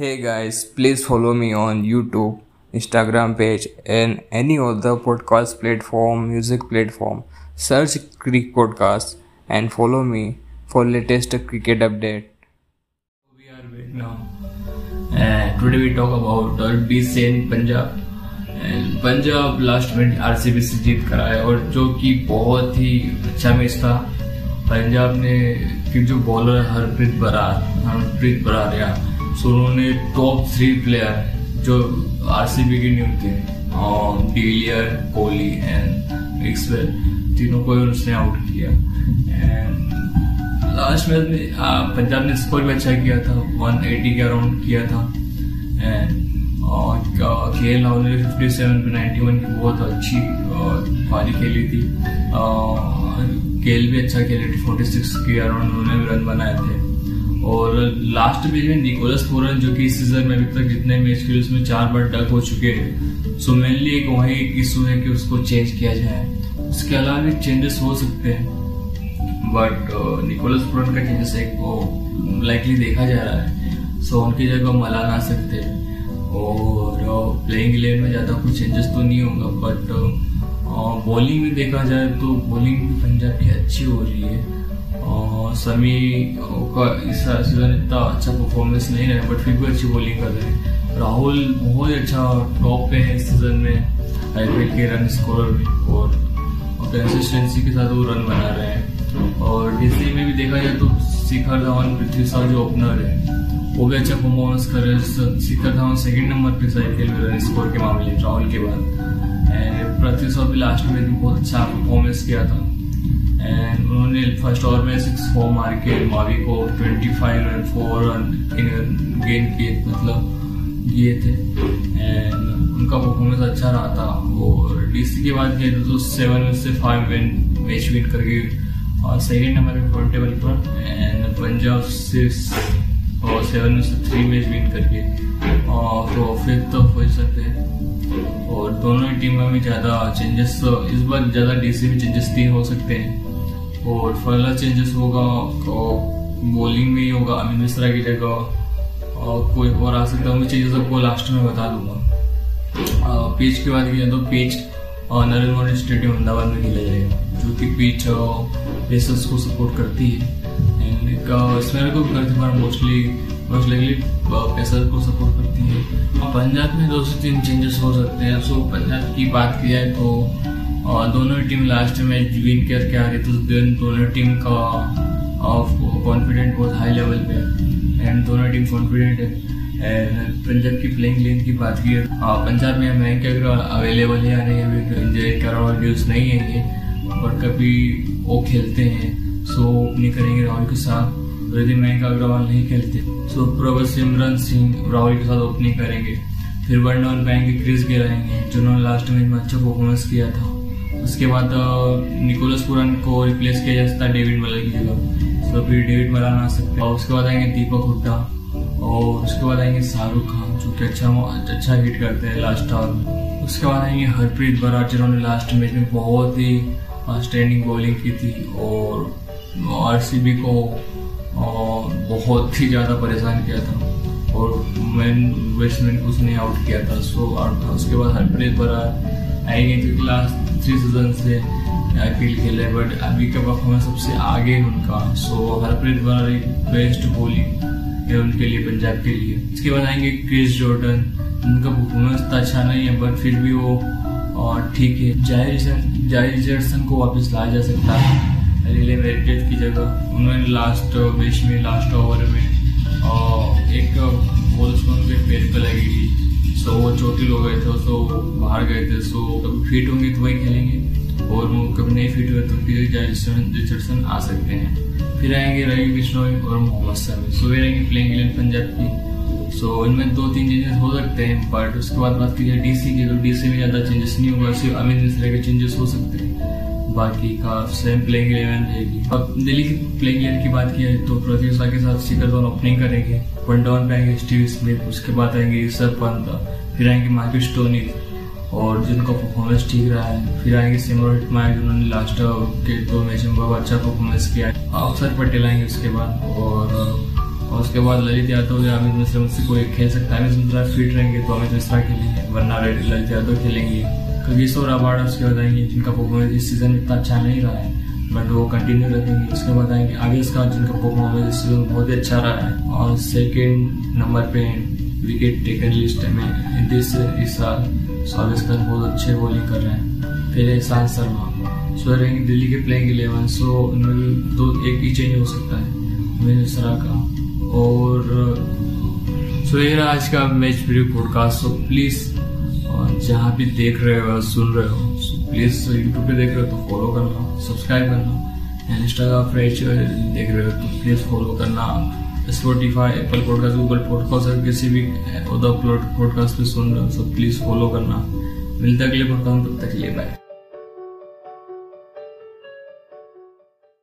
Hey guys please follow me on YouTube Instagram page and any other podcast platform music platform search Crick podcast and follow me for latest cricket update we are we talk about B सेन Punjab Punjab last में R C B से जीत कराए और जो कि बहुत ही अच्छा मैच था। पंजाब ने कि जो बॉलर हरप्रीत बरार, हरप्रीत बरारिया सो उन्होंने टॉप थ्री प्लेयर जो आरसीबी के न्यू थे डिलियर कोहली एंड मिक्सवेल तीनों को उसने आउट किया। एंड लास्ट मैच में पंजाब ने स्कोर भी अच्छा किया था 180 के अराउंड किया था। एंड के एल राहुल ने 57 पे 91 की बहुत अच्छी पारी खेली थी। केल भी अच्छा खेले थे 46 के अराउंड उन्होंने भी रन बनाए थे। और लास्ट में निकोलस फोरन जो कि इस सीज़न में अभी तक जितने मैच खेले, उसमें चार बार डक हो चुके हैं। सो मेनली एक वही एक इशू है कि उसको चेंज किया जाए। उसके अलावा भी चेंजेस हो सकते हैं। बट निकोलस फोरन का चेंजेस एक वो लाइकली देखा जा रहा है। सो उनकी जगह मलान आ सकते। हैं और प्लेइंग इलेवन में ज़्यादा कुछ चेंजेस तो नहीं होगा। बट बॉलिंग में देखा जाए तो बॉलिंग भी पंजाब की अच्छी हो रही है। समी का इस सीज़न इतना अच्छा परफॉर्मेंस नहीं रहा बट फिर भी अच्छी बॉलिंग कर रहे हैं। राहुल बहुत ही अच्छा टॉप पे है इस सीज़न में आईपीएल के रन स्कोर में, और कंसिस्टेंसी के साथ वो रन बना रहे हैं। और डीसी में भी देखा जाए तो शिखर धवन पृथ्वी शाह जो ओपनर है, वो भी अच्छा परफॉर्मेंस कर रहे हैं। शिखर धवन सेकेंड नंबर पे आईपीएल में रन स्कोर के मामले राहुल के बाद। एंड पृथ्वी शाह भी लास्ट में बहुत अच्छा परफॉर्मेंस किया था। एंड उन्होंने फ़र्स्ट ओवर में सिक्स फोर मार के मावी को twenty five run four run gain किए मतलब किए थे। एंड उनका परफॉर्मेंस अच्छा रहा था। और डीसी की बात किया तो सेवन में से फाइव विन मैच विन करके और सेकेंड नंबर पे पॉइंट टेबल पर। एंड पंजाब सिक्स और सेवन में से थ्री मैच विन करके और तो फिफ्थ तो पोजिशन पे और दोनों ही टीमों में ज़्यादा चेंजेस इस बार ज़्यादा डीसी में चेंजेस तीन हो सकते हैं। और फर्दर चेंजेस होगा, और बॉलिंग में ही होगा अमित मिश्रा की जगह। और कोई और आ सकता है, मैं चेंजेस आपको लास्ट में बता दूँगा। पिच की बात की जाए तो पिच नरेंद्र मोदी स्टेडियम अहमदाबाद में खेला जाएगा, जो कि पिच पेसर्स को सपोर्ट करती है। एंड स्मेल को करती है मोस्टली मोस्टली पेसर को सपोर्ट करती है। पंजाब में दो से तीन चेंजेस हो सकते हैं। सो पंजाब की बात की जाए तो और दोनों टीम लास्ट में विन करके आ रही तो दोनों टीम का कॉन्फिडेंट बहुत हाई लेवल पे है। एंड दोनों टीम कॉन्फिडेंट है। पंजाब की प्लेइंग लेन की बात की पंजाब में मयंक अग्रवाल अवेलेबल है या नहीं अभी इंजरी का न्यूज़ नहीं है ये बट कभी वो खेलते हैं। सो ओपनिंग करेंगे राहुल के साथ। यदि मयंक अग्रवाल नहीं खेलते। सो प्रभु सिमरन सिंह राहुल के साथ ओपनिंग करेंगे। फिर वन डाउन पाएँगे क्रिस गिल रहेंगे जिन्होंने लास्ट मैच में अच्छा परफॉर्मेंस किया था। उसके बाद निकोलस पुरन को रिप्लेस किया जा सकता है डेविड मलर की जगह। तो फिर डेविड मलान आ सकते। हैं उसके बाद आएँगे दीपक हुड्डा। और उसके बाद आएँगे शाहरुख खान, जो कि अच्छा अच्छा हिट करते हैं लास्ट आवर में। उसके बाद आएँगे हरप्रीत बरार जिन्होंने लास्ट मैच में बहुत ही स्टैंडिंग बॉलिंग की थी। और आर को बहुत ही ज़्यादा परेशान किया था। और मैन बैट्समैन को उसने आउट किया था। सो आउट था उसके बाद हरप्रीत बरार आएँगे क्योंकि लास्ट थ्री सीज़न से आईपीएल खेले बट अभी का परफॉर्मेंस सबसे आगे उनका। So Harpreet Brar best bowling है उनके लिए पंजाब के लिए। इसके बाद आएँगे क्रिस जॉर्डन उनका परफॉर्मेंस तो अच्छा नहीं है बट फिर भी वो ठीक है। ज़ाहिर ज़ाहिर जर्सन को वापस लाया जा सकता है। रिले मेरिटेज की जगह। उन्होंने लास्ट मैच में लास्ट ओवर में एक बॉल उनके पैर पर लगी थी। सो वो चोटिल हो गए थे सो बाहर गए थे सो कभी फिट होंगे तो वही खेलेंगे। और वो कभी नहीं फिट हुए तो फिर रिचर्डसन आ सकते हैं। फिर आएँगे रवि बिश्नोई और मोहम्मद शमी सो वे रहेंगे प्लेइंग इलेवन पंजाब की। सो इनमें दो तीन चेंजेस हो सकते हैं बट उसके बाद बात कीजिए डीसी की तो डीसी में ज़्यादा चेंजेस नहीं होगा, सिर्फ़ अमित मिश्रा के चेंजेस हो सकते हैं। बाकी का सेम प्लेइंग इलेवन रहेगी। अब दिल्ली की प्लेइंग इलेवन की बात की है तो पृथ्वी के साथ शिखर धवन ओपनिंग करेंगे। वन डाउन पे आएँगे स्टीव स्मिथ उसके बाद आएँगे ऋषभ पंत फिर आएँगे मार्किस टोनी और जिनका परफॉर्मेंस ठीक रहा है, फिर आएँगे सिमर हिटमायर जिन्होंने लास्ट के दो मैच में बहुत अच्छा परफॉर्मेंस किया है। अवसर पटेल आएँगे उसके बाद और उसके बाद ललित यादव या अमित मिश्रा मुझसे कोई खेल सकता है। अमित मिश्रा फिट रहेंगे तो अमित मिश्रा खेलेंगे, वरना ललित यादव खेलेंगे। कगिसोर अवार्ड उसके बाद आएँगे जिनका परफॉर्मेंस इस सीज़न इतना अच्छा नहीं रहा है। बट वो कंटिन्यू रखेंगे। उसके बाद आएँगे। आगे इसका जिनका परफॉर्मेंस बहुत ही अच्छा रहा है। और सेकेंड नंबर पे विकेट टेकन लिस्ट में इस साल साविस्कर बहुत अच्छे बॉलिंग कर रहे हैं। फिर ईशांत शर्मा सो रहेंगे दिल्ली के प्लेइंग इलेवन सो उनमें दो, एक ही चेंज हो सकता है। मिश्रा का। और सो ये रहा आज का match preview podcast so please जहाँ भी देख रहे हो, सुन रहे हो प्लीज़ यूट्यूब पे देख रहे हो तो फॉलो करना सब्सक्राइब करना। इंस्टाग्राम पे देख रहे हो तो प्लीज़ फॉलो करना। Spotify Apple podcast Google podcast किसी भी पॉडकास्ट पे सुन रहे हो सो प्लीज़ फॉलो करना। मिलता अगले पॉडकास्ट तब तक लिए बाय